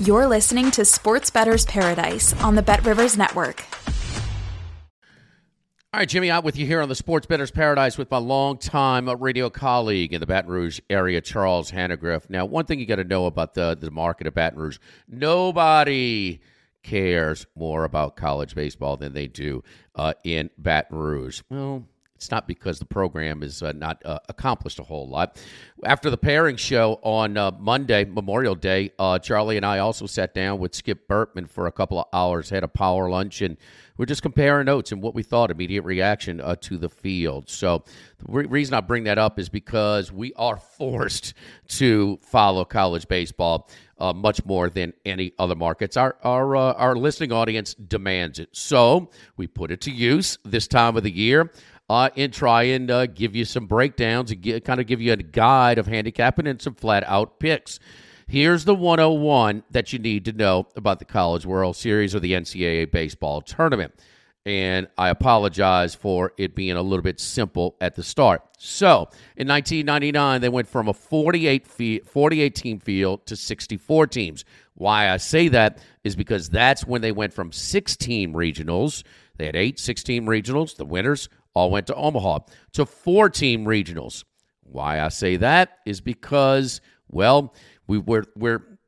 You're listening to Sports Better's Paradise on the Bet Rivers Network. All right, Jimmy, Ott with you here on the Sports Better's Paradise with my longtime radio colleague in the Baton Rouge area, Charles Hanagriff. Now, one thing you got to know about the, the market of Baton Rouge nobody cares more about college baseball than they do uh, in Baton Rouge. Well, it's not because the program is uh, not uh, accomplished a whole lot. After the pairing show on uh, Monday, Memorial Day, uh, Charlie and I also sat down with Skip Bertman for a couple of hours, had a power lunch, and we're just comparing notes and what we thought, immediate reaction uh, to the field. So the re- reason I bring that up is because we are forced to follow college baseball. Uh, much more than any other markets. Our our our listening audience demands it, so we put it to use this time of the year uh, and try and uh, give you some breakdowns and get, kind of give you a guide of handicapping and some flat out picks. Here's the 101 that you need to know about the College World Series or the NCAA baseball tournament. And I apologize for it being a little bit simple at the start. So, in 1999, they went from a 48, fee- 48 team field to 64 teams. Why I say that is because that's when they went from 16 regionals. They had eight 16 regionals. The winners all went to Omaha to four team regionals. Why I say that is because, well, we were we're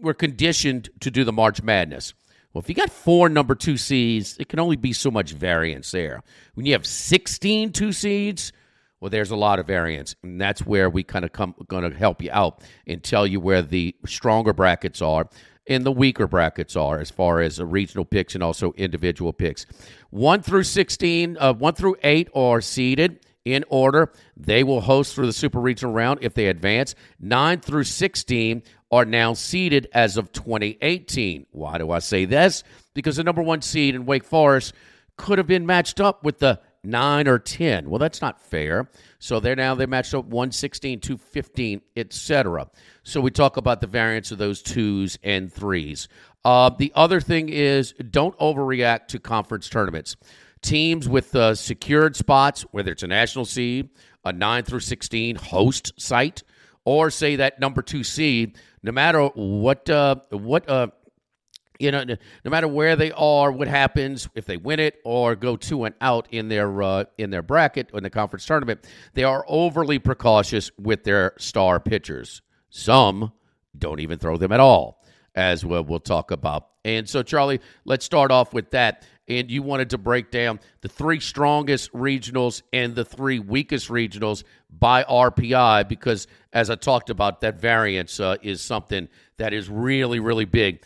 we're conditioned to do the March Madness. Well, if you got four number two seeds, it can only be so much variance there. When you have 16 two seeds, well, there's a lot of variance, and that's where we kind of come going to help you out and tell you where the stronger brackets are and the weaker brackets are as far as regional picks and also individual picks. 1 through 16, uh, 1 through 8 are seeded in order. They will host through the super regional round if they advance. 9 through 16 are now seeded as of 2018. Why do I say this? Because the number 1 seed in Wake Forest could have been matched up with the 9 or 10. Well, that's not fair. So they're now they matched up 116, 215, etc. So we talk about the variance of those twos and threes. Uh, the other thing is don't overreact to conference tournaments. Teams with uh, secured spots, whether it's a national seed, a 9 through 16 host site, or say that number two seed, no matter what uh, what uh, you know, no matter where they are, what happens if they win it or go two and out in their uh, in their bracket in the conference tournament, they are overly precautious with their star pitchers. Some don't even throw them at all, as we'll, we'll talk about. And so, Charlie, let's start off with that. And you wanted to break down the three strongest regionals and the three weakest regionals by RPI because, as I talked about, that variance uh, is something that is really, really big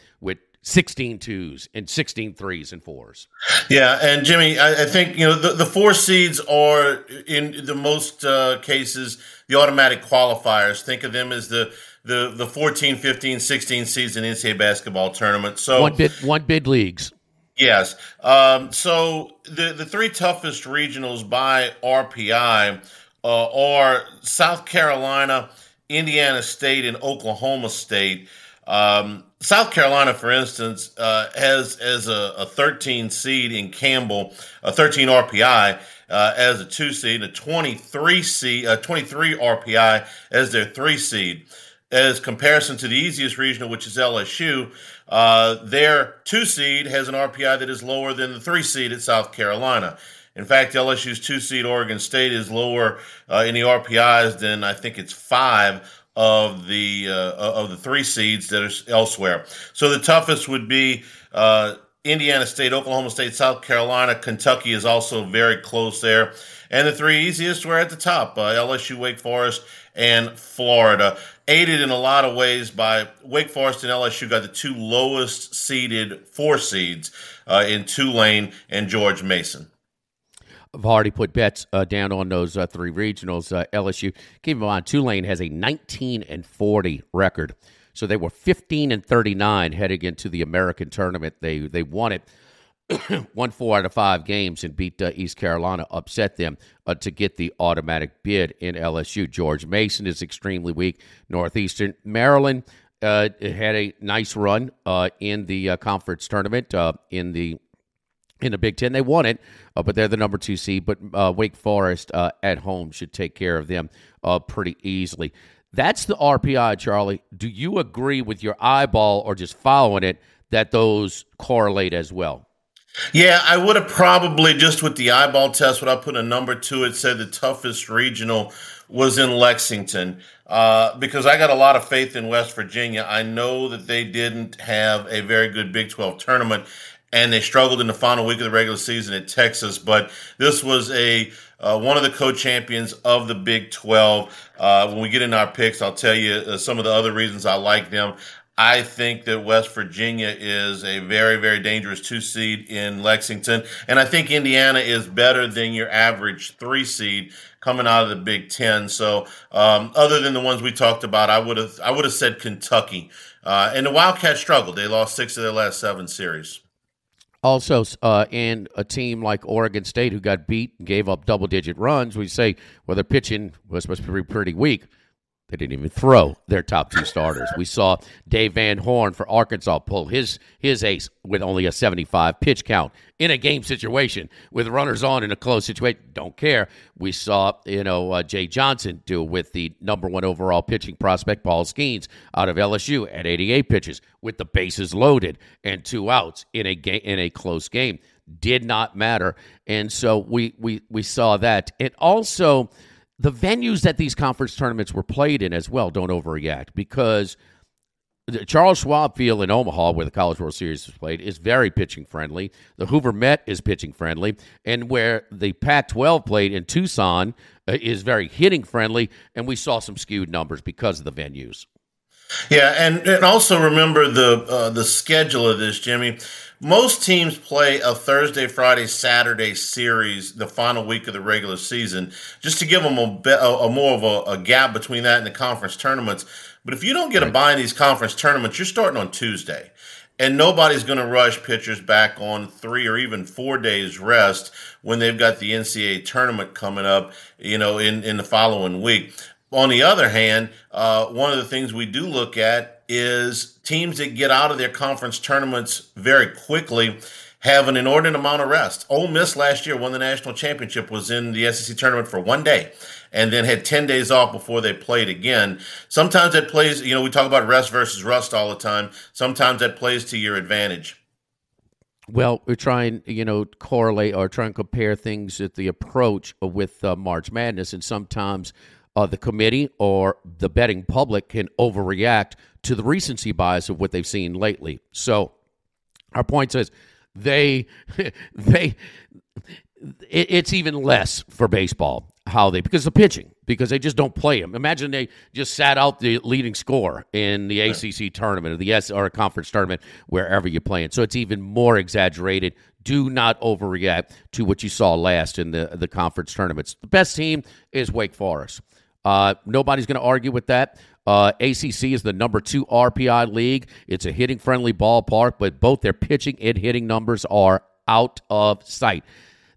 16 twos and 16 threes and fours. Yeah, and Jimmy, I, I think you know the, the four seeds are in the most uh, cases the automatic qualifiers. Think of them as the the the 14, 15, 16 seeds in the NCAA basketball tournament. So one bid one bid leagues. Yes. Um, so the the three toughest regionals by RPI uh, are South Carolina, Indiana State, and Oklahoma State. Um, South Carolina, for instance, uh, has as a, a, 13 seed in Campbell, a 13 RPI uh, as a two seed, a 23 seed, a 23 RPI as their three seed. As comparison to the easiest regional, which is LSU, uh, their two seed has an RPI that is lower than the three seed at South Carolina. In fact, LSU's two seed Oregon State is lower uh, in the RPIs than I think it's five of the uh, of the three seeds that are elsewhere. So the toughest would be uh, Indiana State, Oklahoma State, South Carolina, Kentucky is also very close there. And the three easiest were at the top uh, LSU, Wake Forest, and Florida. Aided in a lot of ways by Wake Forest and LSU got the two lowest seeded four seeds uh, in Tulane and George Mason. I've already put bets uh, down on those uh, three regionals. Uh, LSU, keep in mind, Tulane has a 19 and 40 record, so they were 15 and 39 heading into the American tournament. They they won it, won four out of five games and beat uh, East Carolina, upset them uh, to get the automatic bid in LSU. George Mason is extremely weak. Northeastern Maryland. Uh, had a nice run in the conference tournament in the in the Big Ten. They won it, uh, but they're the number two seed. But uh, Wake Forest uh, at home should take care of them uh, pretty easily. That's the RPI, Charlie. Do you agree with your eyeball or just following it that those correlate as well? Yeah, I would have probably just with the eyeball test, would I put a number to it, said the toughest regional was in Lexington. Uh, because I got a lot of faith in West Virginia. I know that they didn't have a very good Big 12 tournament and they struggled in the final week of the regular season at Texas. But this was a uh, one of the co-champions of the Big 12. Uh, when we get in our picks, I'll tell you uh, some of the other reasons I like them. I think that West Virginia is a very, very dangerous two seed in Lexington. And I think Indiana is better than your average three seed coming out of the Big Ten. So, um, other than the ones we talked about, I would have, I would have said Kentucky. Uh, and the Wildcats struggled. They lost six of their last seven series. Also, uh, in a team like Oregon State, who got beat and gave up double digit runs, we say, well, their pitching was supposed to be pretty weak. They didn't even throw their top two starters. We saw Dave Van Horn for Arkansas pull his his ace with only a 75 pitch count in a game situation with runners on in a close situation. Don't care. We saw you know uh, Jay Johnson do with the number one overall pitching prospect Paul Skenes out of LSU at 88 pitches with the bases loaded and two outs in a game in a close game. Did not matter, and so we we we saw that. It also the venues that these conference tournaments were played in as well don't overreact because Charles Schwab Field in Omaha, where the College World Series is played, is very pitching friendly. The Hoover Met is pitching friendly, and where the Pac-12 played in Tucson uh, is very hitting friendly. And we saw some skewed numbers because of the venues. Yeah, and, and also remember the uh, the schedule of this, Jimmy. Most teams play a Thursday, Friday, Saturday series the final week of the regular season, just to give them a, a, a more of a, a, gap between that and the conference tournaments. But if you don't get a buy in these conference tournaments, you're starting on Tuesday, and nobody's going to rush pitchers back on three or even four days rest when they've got the NCAA tournament coming up, you know, in in the following week. On the other hand, uh, one of the things we do look at is teams that get out of their conference tournaments very quickly have an inordinate amount of rest. Ole Miss last year won the national championship, was in the SEC tournament for one day, and then had 10 days off before they played again. Sometimes that plays, you know, we talk about rest versus rust all the time. Sometimes that plays to your advantage. Well, we're trying, you know, correlate or try and compare things at the approach with uh, March Madness, and sometimes uh, the committee or the betting public can overreact to the recency bias of what they've seen lately. So our point is they they it, it's even less for baseball how they because the pitching because they just don't play them. Imagine they just sat out the leading score in the ACC tournament or the S or a conference tournament wherever you're playing. So it's even more exaggerated. Do not overreact to what you saw last in the the conference tournaments. The best team is Wake Forest. Uh, nobody's going to argue with that. Uh, ACC is the number two RPI league. It's a hitting friendly ballpark, but both their pitching and hitting numbers are out of sight.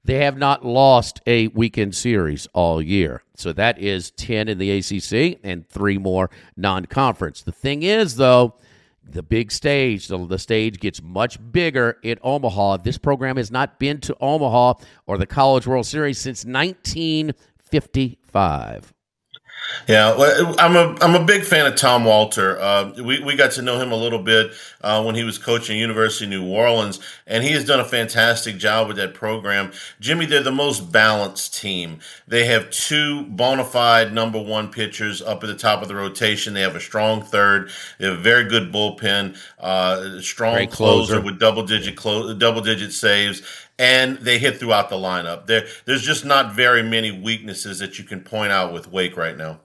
They have not lost a weekend series all year. So that is 10 in the ACC and three more non conference. The thing is, though, the big stage, the, the stage gets much bigger in Omaha. This program has not been to Omaha or the College World Series since 1955. Yeah, well, I'm a I'm a big fan of Tom Walter. Uh, we we got to know him a little bit uh, when he was coaching University of New Orleans, and he has done a fantastic job with that program. Jimmy, they're the most balanced team. They have two bona fide number one pitchers up at the top of the rotation. They have a strong third. They have a very good bullpen, uh, strong closer. closer. with double digit clo- double digit saves. And they hit throughout the lineup. There, there's just not very many weaknesses that you can point out with Wake right now.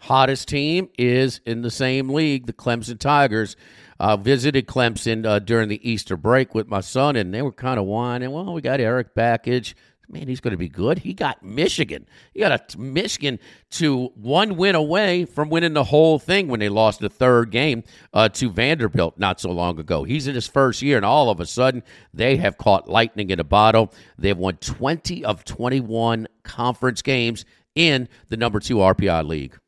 Hottest team is in the same league, the Clemson Tigers. Uh, visited Clemson uh, during the Easter break with my son, and they were kind of whining. Well, we got Erik Bakich. Man, he's going to be good. He got Michigan. He got a Michigan to one win away from winning the whole thing when they lost the third game uh, to Vanderbilt not so long ago. He's in his first year, and all of a sudden, they have caught lightning in a bottle. They've won 20 of 21 conference games in the number two RPI league.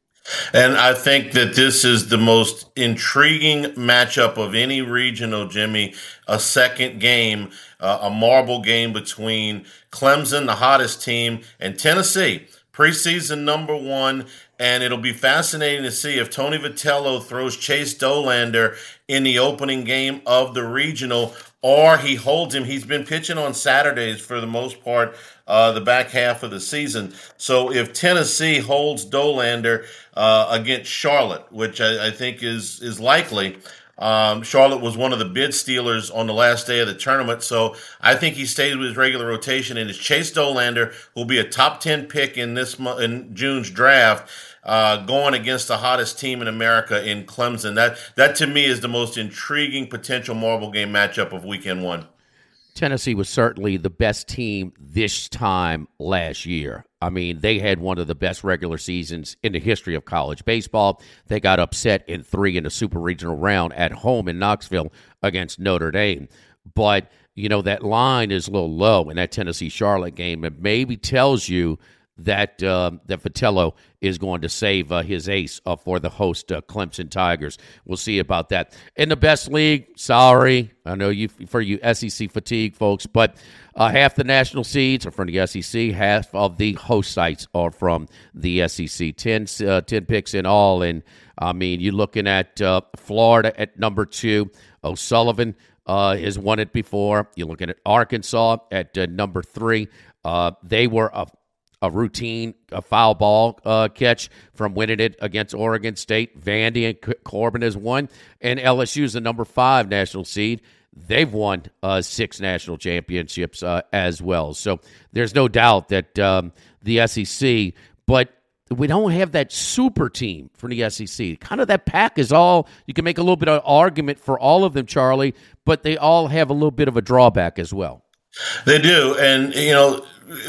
And I think that this is the most intriguing matchup of any regional, Jimmy. A second game, uh, a marble game between Clemson, the hottest team, and Tennessee, preseason number one. And it'll be fascinating to see if Tony Vitello throws Chase Dolander in the opening game of the regional or he holds him. He's been pitching on Saturdays for the most part, uh, the back half of the season. So if Tennessee holds Dolander uh, against Charlotte, which I, I, think is is likely. Um, Charlotte was one of the bid stealers on the last day of the tournament, so I think he stays with his regular rotation. And it's Chase Dolander, will be a top ten pick in this in June's draft uh, going against the hottest team in America in Clemson. That that to me is the most intriguing potential marble game matchup of weekend one. Tennessee was certainly the best team this time last year. I mean, they had one of the best regular seasons in the history of college baseball. They got upset in three in the super regional round at home in Knoxville against Notre Dame. But, you know, that line is a little low in that Tennessee Charlotte game. It maybe tells you that uh, that Vitello is going to save uh, his ace uh, for the host uh, Clemson Tigers. We'll see about that. In the best league, sorry, I know you for you SEC fatigue folks, but uh, half the national seeds are from the SEC, half of the host sites are from the SEC. 10, uh, 10 picks in all, and I mean you're looking at Florida at number two, O'Sullivan. has won it before. You're looking at Arkansas at number three. they were a a routine a foul ball uh, catch from winning it against Oregon State. Vandy and Corbin has won, and LSU is the number five national seed. They've won uh, six national championships uh, as well. So there's no doubt that um, the SEC, but we don't have that super team from the SEC. Kind of that pack is all, you can make a little bit of argument for all of them, Charlie, but they all have a little bit of a drawback as well. They do. And, you know,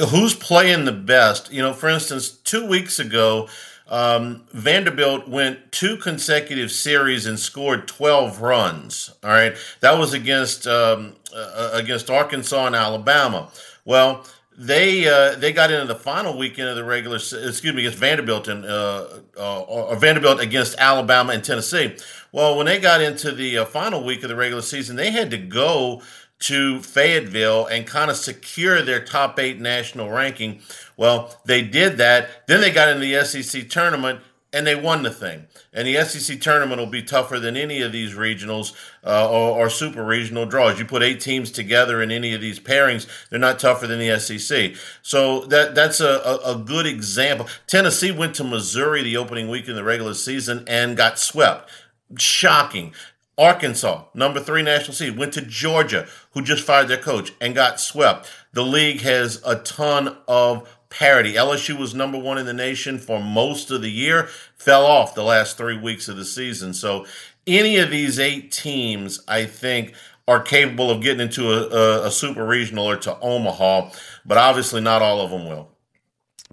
who's playing the best? You know, for instance, two weeks ago, um, Vanderbilt went two consecutive series and scored 12 runs. All right. That was against, um, uh, against Arkansas and Alabama. Well, they uh, they got into the final weekend of the regular excuse me against Vanderbilt and uh, uh, or Vanderbilt against Alabama and Tennessee. Well, when they got into the uh, final week of the regular season, they had to go to Fayetteville and kind of secure their top eight national ranking. Well, they did that. Then they got in the SEC tournament and they won the thing. And the SEC tournament will be tougher than any of these regionals uh, or, or, super regional draws. You put eight teams together in any of these pairings, they're not tougher than the SEC. So that that's a, a, a good example. Tennessee went to Missouri the opening week in the regular season and got swept. Shocking. Arkansas, number three national seed, went to Georgia, who just fired their coach and got swept. The league has a ton of parity. LSU was number one in the nation for most of the year, fell off the last three weeks of the season. So, any of these eight teams, I think, are capable of getting into a, a, a super regional or to Omaha, but obviously not all of them will.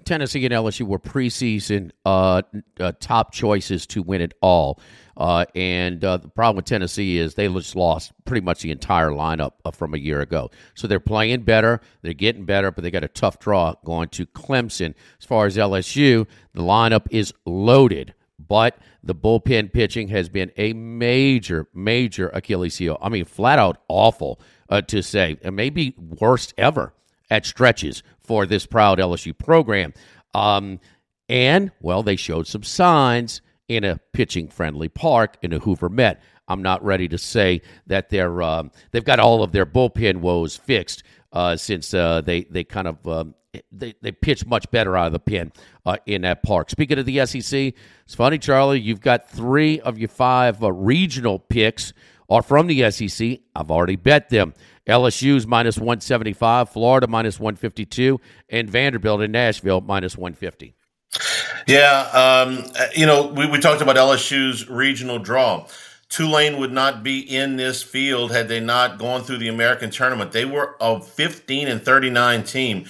Tennessee and LSU were preseason uh, uh, top choices to win it all. Uh, and uh, the problem with Tennessee is they just lost pretty much the entire lineup uh, from a year ago. So they're playing better, they're getting better, but they got a tough draw going to Clemson. As far as LSU, the lineup is loaded, but the bullpen pitching has been a major, major Achilles heel. I mean, flat out awful uh, to say, and maybe worst ever at stretches for this proud LSU program. Um, And, well, they showed some signs in a pitching friendly park in a Hoover Met. I'm not ready to say that they're um, they've got all of their bullpen woes fixed uh, since uh, they they kind of um, they they pitch much better out of the pen uh, in that park. Speaking of the SEC, it's funny, Charlie. You've got three of your five uh, regional picks are from the SEC. I've already bet them. LSU's minus 175, Florida minus 152, and Vanderbilt in Nashville minus 150. Yeah, um, you know, we, we talked about LSU's regional draw. Tulane would not be in this field had they not gone through the American tournament. They were a 15 and 39 team.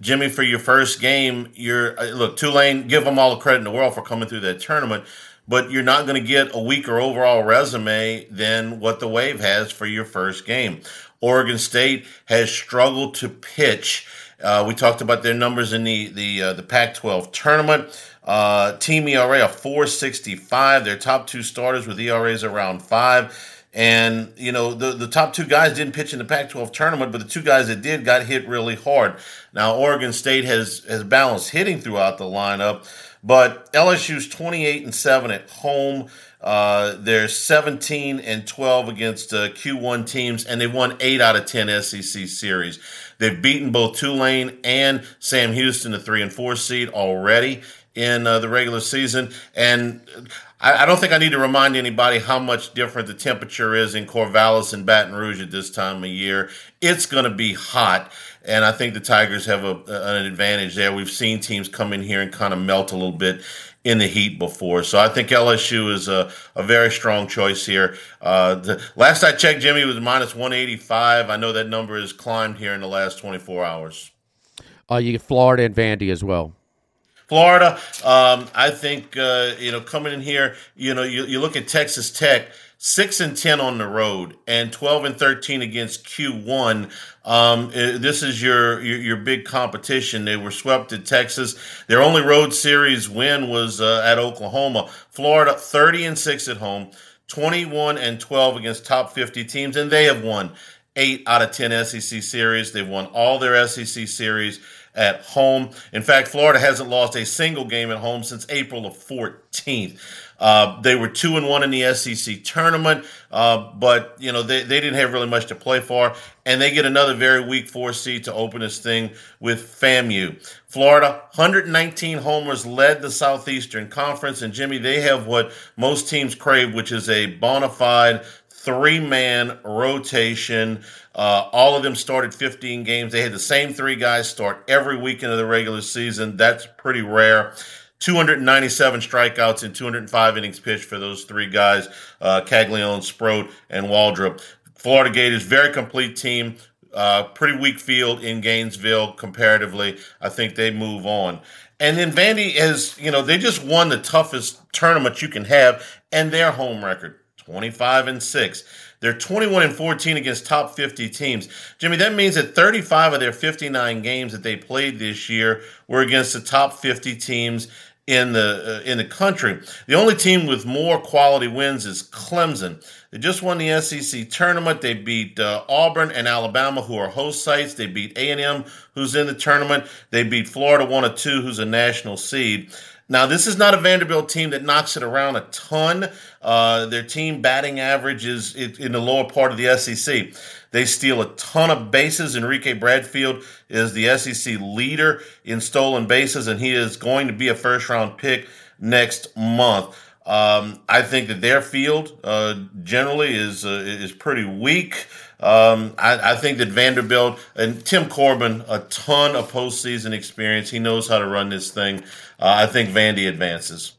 Jimmy, for your first game, you're uh, look Tulane. Give them all the credit in the world for coming through that tournament, but you're not going to get a weaker overall resume than what the Wave has for your first game. Oregon State has struggled to pitch. Uh, we talked about their numbers in the the uh, the Pac-12 tournament. Uh, team ERA of 465. Their top two starters with ERAs around five. And, you know, the, the top two guys didn't pitch in the Pac 12 tournament, but the two guys that did got hit really hard. Now, Oregon State has, has balanced hitting throughout the lineup, but LSU's 28 and 7 at home. Uh, they're 17 and 12 against uh, Q1 teams, and they've won 8 out of 10 SEC series. They've beaten both Tulane and Sam Houston, the 3 and 4 seed, already in uh, the regular season. And I, I, don't think I need to remind anybody how much different the temperature is in Corvallis and Baton Rouge at this time of year. It's going to be hot. And I think the Tigers have a, an advantage there. We've seen teams come in here and kind of melt a little bit in the heat before. So I think LSU is a, a very strong choice here. Uh, the, last I checked, Jimmy was minus 185. I know that number has climbed here in the last 24 hours. Uh, you get Florida and Vandy as well. Florida, um, I think uh, you know coming in here, you know you, you look at Texas Tech, six and ten on the road, and twelve and thirteen against Q one. Um, uh, this is your, your, your big competition. They were swept at Texas. Their only road series win was uh, at Oklahoma. Florida, thirty and six at home, twenty one and twelve against top fifty teams, and they have won eight out of ten SEC series. They've won all their SEC series at home. In fact, Florida hasn't lost a single game at home since April of 14th. Uh, they were two and one in the SEC tournament, uh, but you know they, they didn't have really much to play for, and they get another very weak four seed to open this thing with FAMU. Florida, 119 homers, led the Southeastern Conference, and Jimmy, they have what most teams crave, which is a bona fide three man rotation. Uh, all of them started 15 games. They had the same three guys start every weekend of the regular season. That's pretty rare. 297 strikeouts and 205 innings pitched for those three guys, uh, Caglianone, Sproat, and Waldrep. Florida Gators, very complete team. Uh, pretty weak field in Gainesville comparatively. I think they move on. And then Vandy has, you know, they just won the toughest tournament you can have and their home record, 25 and 6. They're 21 and 14 against top 50 teams. Jimmy, that means that 35 of their 59 games that they played this year were against the top 50 teams in the uh, in the country. The only team with more quality wins is Clemson. They just won the SEC tournament. They beat uh, Auburn and Alabama, who are host sites. They beat A and M, who's in the tournament. They beat Florida one or two, who's a national seed. Now, this is not a Vanderbilt team that knocks it around a ton. Uh, their team batting average is in the lower part of the SEC. They steal a ton of bases. Enrique Bradfield is the SEC leader in stolen bases, and he is going to be a first round pick next month. Um, I think that their field uh, generally is uh, is pretty weak. Um, I, I, think that Vanderbilt and Tim Corbin, a ton of postseason experience. He knows how to run this thing. Uh, I think Vandy advances.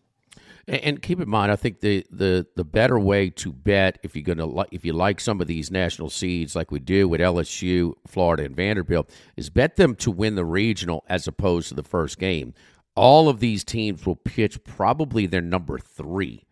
And, keep in mind, I think the, the, the better way to bet if you're gonna li- if you like some of these national seeds like we do with LSU, Florida, and Vanderbilt, is bet them to win the regional as opposed to the first game. All of these teams will pitch probably their number three,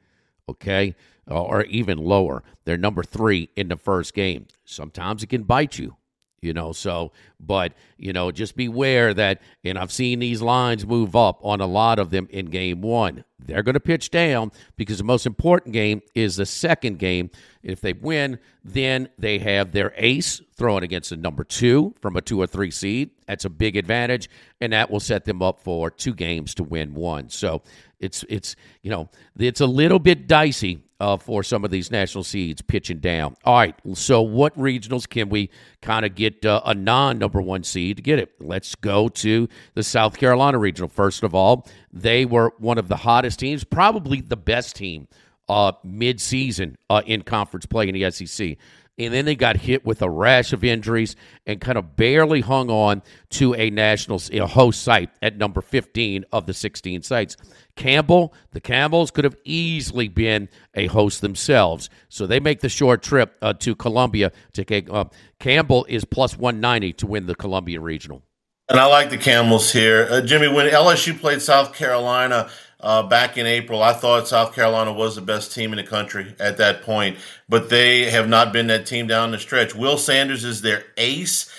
okay, or even lower. They're number three in the first game. Sometimes it can bite you you know so but you know just beware that and i've seen these lines move up on a lot of them in game one they're going to pitch down because the most important game is the second game. If they win, then they have their ace throwing against a number two from a two or three seed. That's a big advantage, and that will set them up for two games to win one. So it's it's you know it's a little bit dicey uh, for some of these national seeds pitching down. All right, so what regionals can we kind of get uh, a non number one seed to get it? Let's go to the South Carolina regional. First of all, they were one of the hottest teams, probably the best team uh, mid season uh, in conference play in the SEC and then they got hit with a rash of injuries and kind of barely hung on to a national know, host site at number 15 of the 16 sites. Campbell, the Campbells could have easily been a host themselves. So they make the short trip uh, to Columbia to uh, Campbell is plus 190 to win the Columbia Regional. And I like the Camels here. Uh, Jimmy, when LSU played South Carolina, uh, back in April. I thought South Carolina was the best team in the country at that point, but they have not been that team down the stretch. Will Sanders is their ace.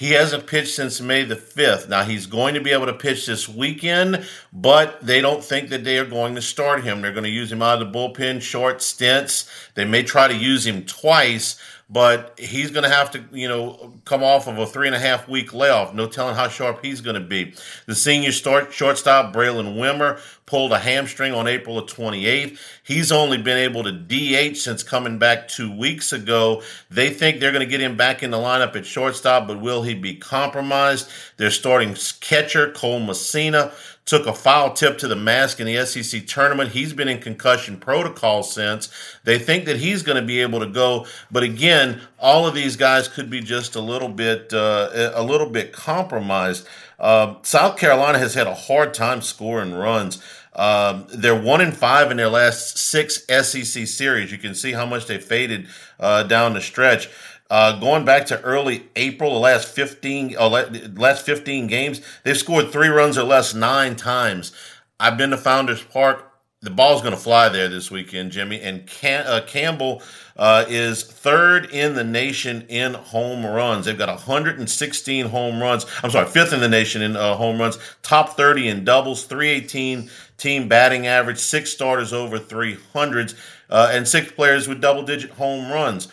He hasn't pitched since May the 5th. Now, he's going to be able to pitch this weekend, but they don't think that they are going to start him. They're going to use him out of the bullpen, short stints. They may try to use him twice, but he's going to have to, you know, come off of a three and a half week layoff. No telling how sharp he's going to be. The senior start shortstop, Braylen Wimmer, pulled a hamstring on April the 28th. He's only been able to DH since coming back two weeks ago. They think they're going to get him back in the lineup at shortstop, but will he be compromised? They're starting catcher, Cole Messina took a foul tip to the mask in the SEC tournament. He's been in concussion protocol since. They think that he's going to be able to go, but again, all of these guys could be just a little bit uh, a little bit compromised. Uh, South Carolina has had a hard time scoring runs. Um, they're one in five in their last six SEC series. You can see how much they faded uh, down the stretch. Uh, going back to early April, the last 15, uh, last 15 games, they've scored three runs or less nine times. I've been to Founders Park. The ball's going to fly there this weekend, Jimmy. And Cam- uh, Campbell uh, is third in the nation in home runs. They've got 116 home runs. I'm sorry, fifth in the nation in uh, home runs, top 30 in doubles, 318 team batting average, six starters over 300s, uh, and six players with double digit home runs.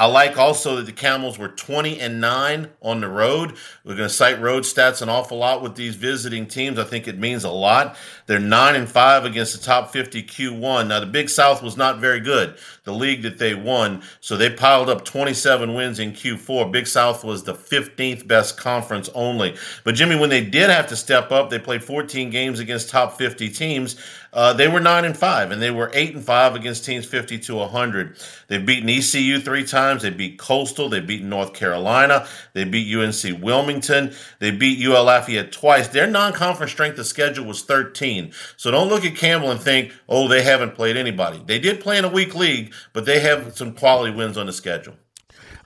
I like also that the Camels were 20 and 9 on the road. We're going to cite road stats an awful lot with these visiting teams. I think it means a lot. They're 9 and 5 against the top 50 Q1. Now, the Big South was not very good, the league that they won. So they piled up 27 wins in Q4. Big South was the 15th best conference only. But, Jimmy, when they did have to step up, they played 14 games against top 50 teams. Uh, they were nine and five, and they were eight and five against teams fifty to hundred. They've beaten ECU three times. They beat Coastal. They beat North Carolina. They beat UNC Wilmington. They beat UL Lafayette twice. Their non-conference strength of schedule was thirteen. So don't look at Campbell and think, oh, they haven't played anybody. They did play in a weak league, but they have some quality wins on the schedule.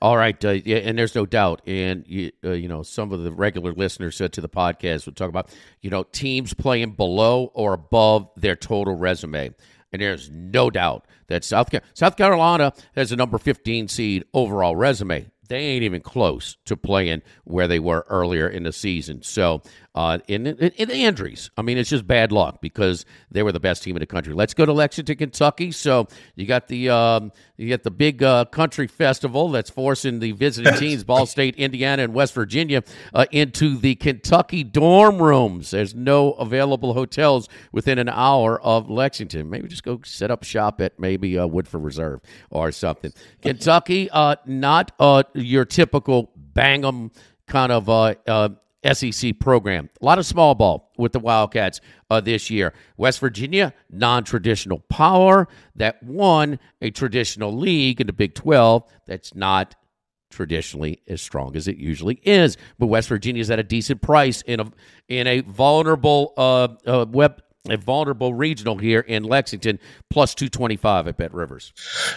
All right, uh, yeah, and there's no doubt, and you, uh, you know, some of the regular listeners said to the podcast would talk about, you know, teams playing below or above their total resume, and there's no doubt that South South Carolina has a number 15 seed overall resume they ain't even close to playing where they were earlier in the season. So, uh, in, the injuries, I mean, it's just bad luck because they were the best team in the country. Let's go to Lexington, Kentucky. So you got the um, you got the big uh, country festival that's forcing the visiting teams, Ball State, Indiana, and West Virginia, uh, into the Kentucky dorm rooms. There's no available hotels within an hour of Lexington. Maybe just go set up shop at maybe uh, Woodford Reserve or something. Kentucky, uh, not uh, your typical bang 'em kind of uh, uh, SEC program. A lot of small ball with the Wildcats uh, this year. West Virginia, non traditional power that won a traditional league in the Big 12 that's not traditionally as strong as it usually is. But West Virginia is at a decent price in a in a vulnerable uh, uh, web a vulnerable regional here in Lexington, plus 225 at Bet Rivers.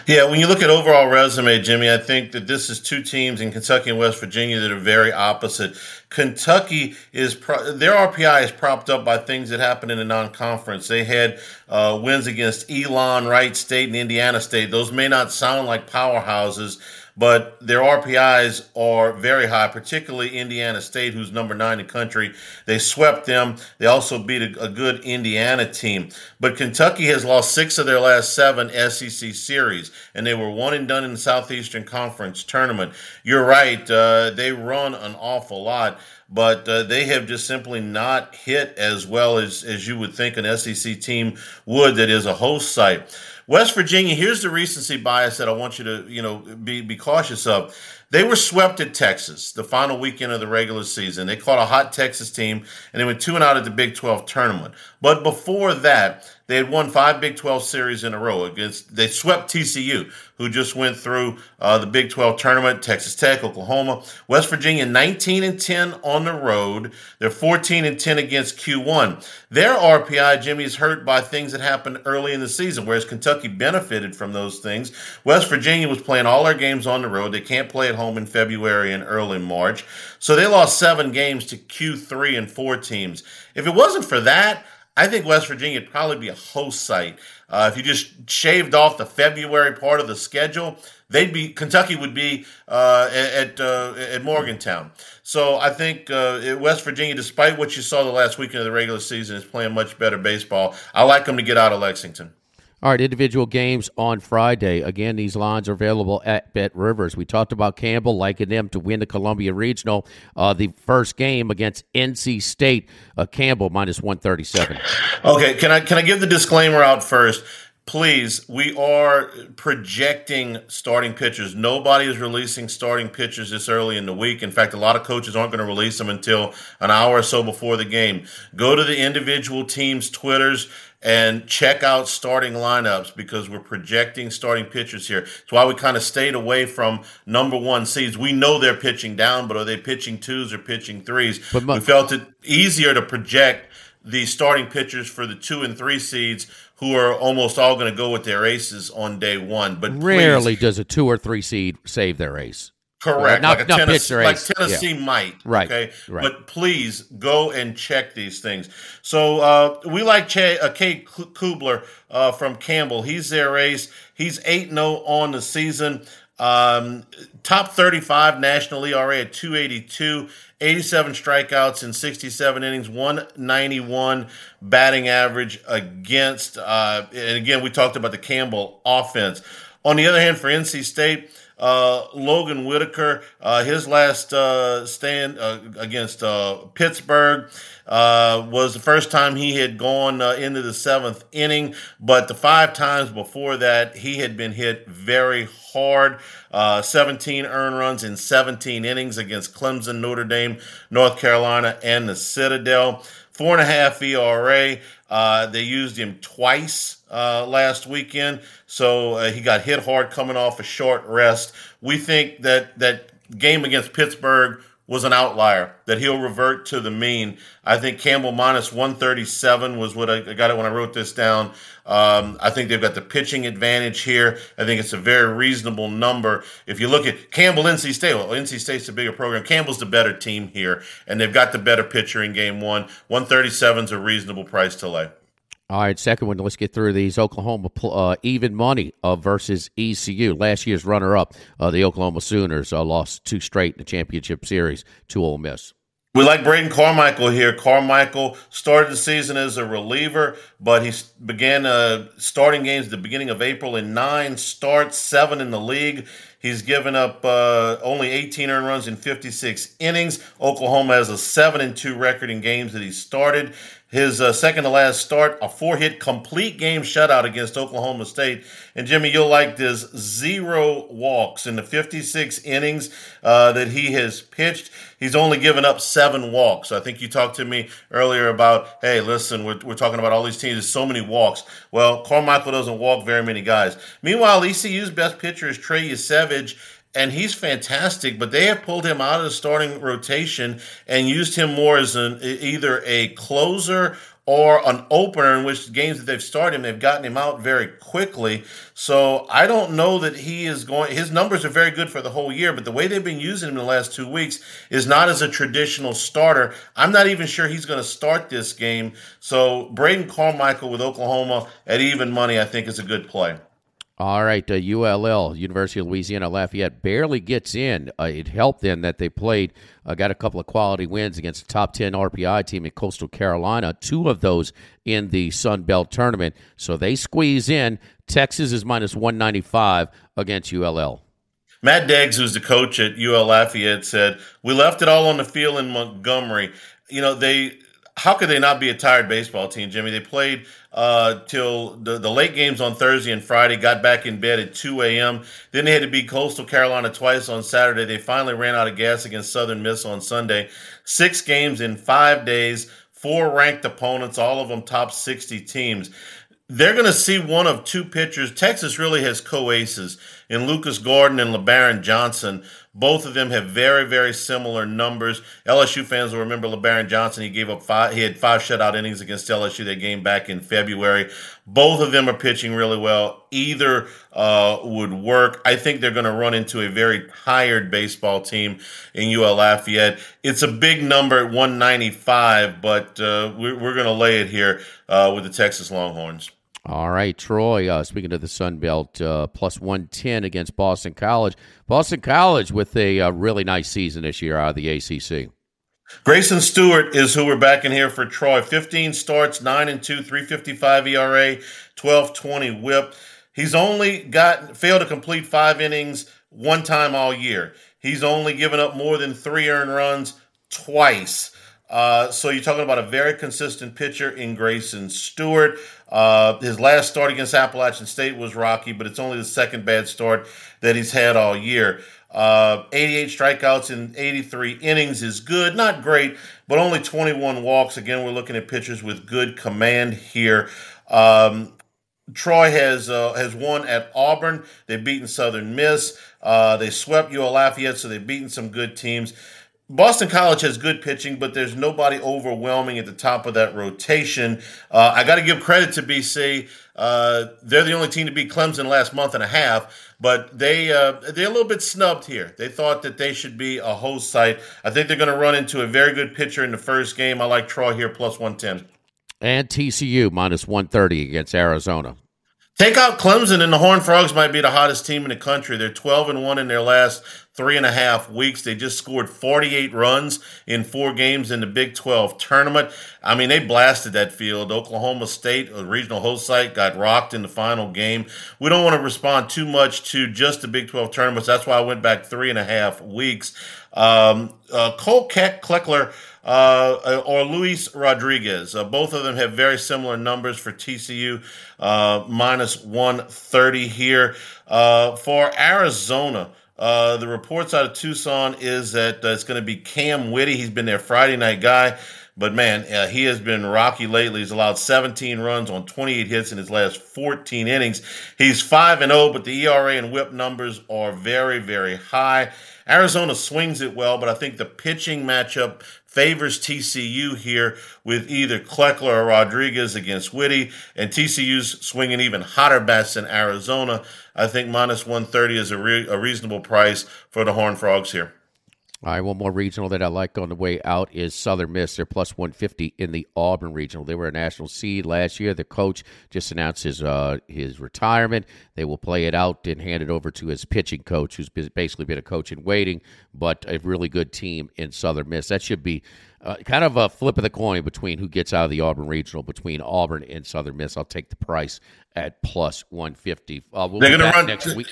Yeah, when you look at overall resume, Jimmy, I think that this is two teams in Kentucky and West Virginia that are very opposite. Kentucky is pro- their RPI is propped up by things that happened in the non-conference. They had uh, wins against Elon, Wright State, and Indiana State. Those may not sound like powerhouses, but their RPIs are very high, particularly Indiana State, who's number nine in the country. They swept them. They also beat a, a good Indiana team. But Kentucky has lost six of their last seven SEC series, and they were one and done in the Southeastern Conference tournament. You're right. Uh, they run an awful lot but uh, they have just simply not hit as well as, as you would think an SEC team would that is a host site. West Virginia, here's the recency bias that I want you to, you know, be, be cautious of. They were swept at Texas the final weekend of the regular season. They caught a hot Texas team and they went 2 and out at the Big 12 tournament. But before that, they had won five Big 12 series in a row against. They swept TCU, who just went through uh, the Big 12 tournament. Texas Tech, Oklahoma, West Virginia, 19 and 10 on the road. They're 14 and 10 against Q1. Their RPI, Jimmy, is hurt by things that happened early in the season, whereas Kentucky benefited from those things. West Virginia was playing all their games on the road. They can't play at home in February and early March, so they lost seven games to Q3 and four teams. If it wasn't for that. I think West Virginia would probably be a host site. Uh, if you just shaved off the February part of the schedule, they'd be Kentucky would be uh, at uh, at Morgantown. So I think uh, West Virginia, despite what you saw the last weekend of the regular season, is playing much better baseball. I like them to get out of Lexington. All right, individual games on Friday. Again, these lines are available at Bet Rivers. We talked about Campbell liking them to win the Columbia Regional. Uh, the first game against NC State, uh, Campbell minus one thirty seven. Okay, can I can I give the disclaimer out first? Please, we are projecting starting pitchers. Nobody is releasing starting pitchers this early in the week. In fact, a lot of coaches aren't going to release them until an hour or so before the game. Go to the individual teams' Twitters and check out starting lineups because we're projecting starting pitchers here. That's why we kind of stayed away from number one seeds. We know they're pitching down, but are they pitching twos or pitching threes? But my- we felt it easier to project the starting pitchers for the two and three seeds who are almost all going to go with their aces on day one. But rarely please, does a two or three seed save their ace. Correct. Not, like, not Tennessee, like. Tennessee yeah. might. Right. Okay. Right. But please go and check these things. So uh, we like Che, uh, Cade Kuehler uh, from Campbell. He's their ace. He's 8 0 on the season. Um, top 35 national ERA at 282, 87 strikeouts in 67 innings, 191 batting average against. Uh, and again, we talked about the Campbell offense. On the other hand, for NC State, uh, Logan Whitaker, uh, his last uh, stand uh, against uh, Pittsburgh uh, was the first time he had gone into the seventh inning, but the five times before that, he had been hit very hard. 17 earned runs in 17 innings against Clemson, Notre Dame, North Carolina, and the Citadel. Four and a half ERA. they used him twice uh, last weekend, so uh, he got hit hard coming off a short rest. We think that that game against Pittsburgh was an outlier, that he'll revert to the mean. I think Campbell minus 137 was what I, got it when I wrote this down. Um, I think they've got the pitching advantage here. I think it's a very reasonable number. If you look at Campbell, NC State, well, NC State's a bigger program. Campbell's the better team here, and they've got the better pitcher in game one. 137 is a reasonable price to lay. All right, second one. Let's get through these. Oklahoma uh, even money uh, versus ECU. Last year's runner-up, uh, the Oklahoma Sooners, uh, lost two straight in the championship series to Ole Miss. We like Braden Carmichael here. Carmichael started the season as a reliever, but he began uh, starting games at the beginning of April in nine starts, seven in the league. He's given up uh, only 18 earned runs in 56 innings. Oklahoma has a 7 and 2 record in games that he started. His uh, second to last start, a four hit complete game shutout against Oklahoma State. And Jimmy, you'll like this zero walks in the 56 innings uh, that he has pitched. He's only given up seven walks. I think you talked to me earlier about, hey, listen, we're, we're talking about all these teams, there's so many walks. Well, Carmichael doesn't walk very many guys. Meanwhile, ECU's best pitcher is Trey Yesavage and he's fantastic. But they have pulled him out of the starting rotation and used him more as an either a closer or an opener in which games that they've started him, they've gotten him out very quickly. So I don't know that he is going. His numbers are very good for the whole year, but the way they've been using him in the last two weeks is not as a traditional starter. I'm not even sure he's going to start this game. So Braden Carmichael with Oklahoma at even money, I think, is a good play. All right, uh, ULL, University of Louisiana Lafayette, barely gets in. Uh, it helped them that they played, uh, got a couple of quality wins against the top 10 RPI team in Coastal Carolina, two of those in the Sun Belt tournament. So they squeeze in. Texas is minus 195 against ULL. Matt Deggs, who's the coach at UL Lafayette, said, We left it all on the field in Montgomery. You know, they how could they not be a tired baseball team, Jimmy? They played uh, till the, the late games on Thursday and Friday, got back in bed at 2 a.m. Then they had to beat Coastal Carolina twice on Saturday. They finally ran out of gas against Southern Miss on Sunday. Six games in five days, four ranked opponents, all of them top 60 teams. They're going to see one of two pitchers. Texas really has co aces in Lucas Gordon and Lebarron Johnson. Both of them have very, very similar numbers. LSU fans will remember Lebarron Johnson. He gave up five. He had five shutout innings against LSU. That game back in February. Both of them are pitching really well. Either uh, would work. I think they're going to run into a very tired baseball team in UL Lafayette. It's a big number at 195, but uh, we're, we're going to lay it here uh, with the Texas Longhorns. All right, Troy. Uh, speaking of the Sun Belt, uh, plus one ten against Boston College. Boston College with a uh, really nice season this year out of the ACC. Grayson Stewart is who we're backing here for Troy. 15 starts, 9 and 2, 355 ERA, 1220 whip. He's only got failed to complete five innings one time all year. He's only given up more than three earned runs twice. Uh, so you're talking about a very consistent pitcher in Grayson Stewart. Uh, his last start against Appalachian State was rocky, but it's only the second bad start that he's had all year. Uh, 88 strikeouts in 83 innings is good, not great, but only 21 walks. Again, we're looking at pitchers with good command here. Um, Troy has uh, has won at Auburn. They've beaten Southern Miss. Uh, they swept UL Lafayette, so they've beaten some good teams. Boston College has good pitching, but there's nobody overwhelming at the top of that rotation. Uh, I got to give credit to BC. Uh, they're the only team to beat Clemson last month and a half, but they uh, they're a little bit snubbed here. They thought that they should be a host site. I think they're going to run into a very good pitcher in the first game. I like Troy here plus one ten. And TCU minus one thirty against Arizona. Take out Clemson, and the Horned Frogs might be the hottest team in the country. They're 12 and 1 in their last three and a half weeks. They just scored 48 runs in four games in the Big 12 tournament. I mean, they blasted that field. Oklahoma State, a regional host site, got rocked in the final game. We don't want to respond too much to just the Big 12 tournaments. That's why I went back three and a half weeks. Um, uh, Cole Keck Kleckler uh, or Luis Rodriguez. Uh, both of them have very similar numbers for TCU, uh, minus 130 here. Uh, for Arizona, uh, the reports out of Tucson is that uh, it's going to be Cam Whitty. He's been their Friday night guy. But man, uh, he has been rocky lately. He's allowed 17 runs on 28 hits in his last 14 innings. He's 5 and 0, but the ERA and whip numbers are very, very high. Arizona swings it well, but I think the pitching matchup favors TCU here with either Kleckler or Rodriguez against Whitty, and TCU's swinging even hotter bats than Arizona. I think minus 130 is a, re- a reasonable price for the Horned Frogs here. All right, one more regional that I like on the way out is Southern Miss. They're plus 150 in the Auburn regional. They were a national seed last year. The coach just announced his uh, his retirement. They will play it out and hand it over to his pitching coach, who's basically been a coach in waiting, but a really good team in Southern Miss. That should be uh, kind of a flip of the coin between who gets out of the Auburn regional between Auburn and Southern Miss. I'll take the price at plus 150. Uh, we'll They're going to run next week.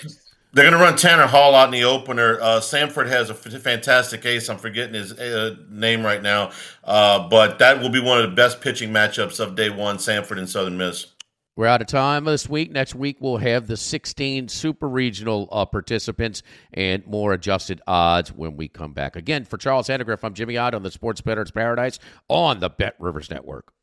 They're going to run Tanner Hall out in the opener. Uh, Samford has a f- fantastic ace. I'm forgetting his uh, name right now, uh, but that will be one of the best pitching matchups of day one. Samford and Southern Miss. We're out of time this week. Next week, we'll have the 16 super regional uh, participants and more adjusted odds when we come back. Again, for Charles Hanagriff, I'm Jimmy Ott on the Sports Bettor's Paradise on the Bet Rivers Network.